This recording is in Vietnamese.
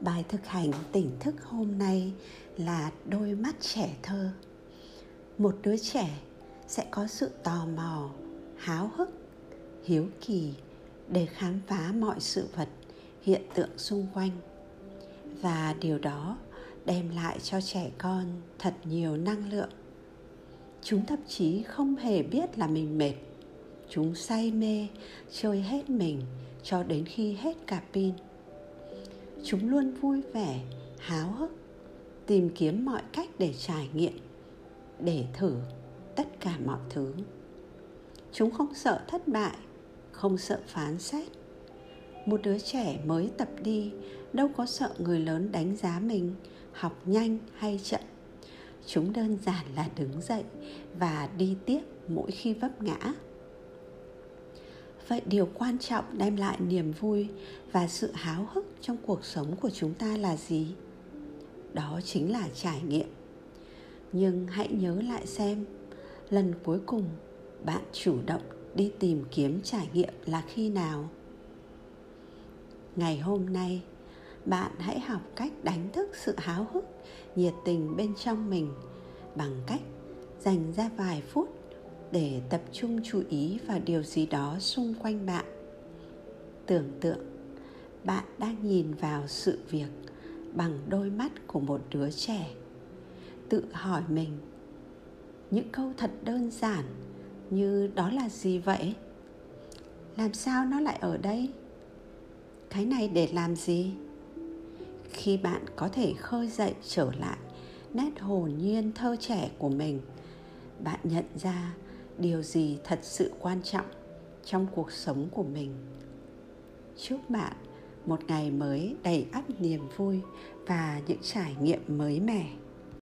bài thực hành tỉnh thức hôm nay là đôi mắt trẻ thơ. Một đứa trẻ sẽ có sự tò mò, háo hức, hiếu kỳ để khám phá mọi sự vật, hiện tượng xung quanh. Và điều đó đem lại cho trẻ con thật nhiều năng lượng. Chúng thậm chí không hề biết là mình mệt. Chúng say mê, chơi hết mình cho đến khi hết cả pin chúng luôn vui vẻ, háo hức, tìm kiếm mọi cách để trải nghiệm, để thử tất cả mọi thứ. Chúng không sợ thất bại, không sợ phán xét. Một đứa trẻ mới tập đi, đâu có sợ người lớn đánh giá mình, học nhanh hay chậm. Chúng đơn giản là đứng dậy và đi tiếp mỗi khi vấp ngã vậy điều quan trọng đem lại niềm vui và sự háo hức trong cuộc sống của chúng ta là gì? Đó chính là trải nghiệm. Nhưng hãy nhớ lại xem, lần cuối cùng bạn chủ động đi tìm kiếm trải nghiệm là khi nào? Ngày hôm nay, bạn hãy học cách đánh thức sự háo hức, nhiệt tình bên trong mình bằng cách dành ra vài phút để tập trung chú ý vào điều gì đó xung quanh bạn. Tưởng tượng, bạn đang nhìn vào sự việc bằng đôi mắt của một đứa trẻ. Tự hỏi mình, những câu thật đơn giản như đó là gì vậy? Làm sao nó lại ở đây? Cái này để làm gì? Khi bạn có thể khơi dậy trở lại nét hồn nhiên thơ trẻ của mình, bạn nhận ra điều gì thật sự quan trọng trong cuộc sống của mình. Chúc bạn một ngày mới đầy ắp niềm vui và những trải nghiệm mới mẻ.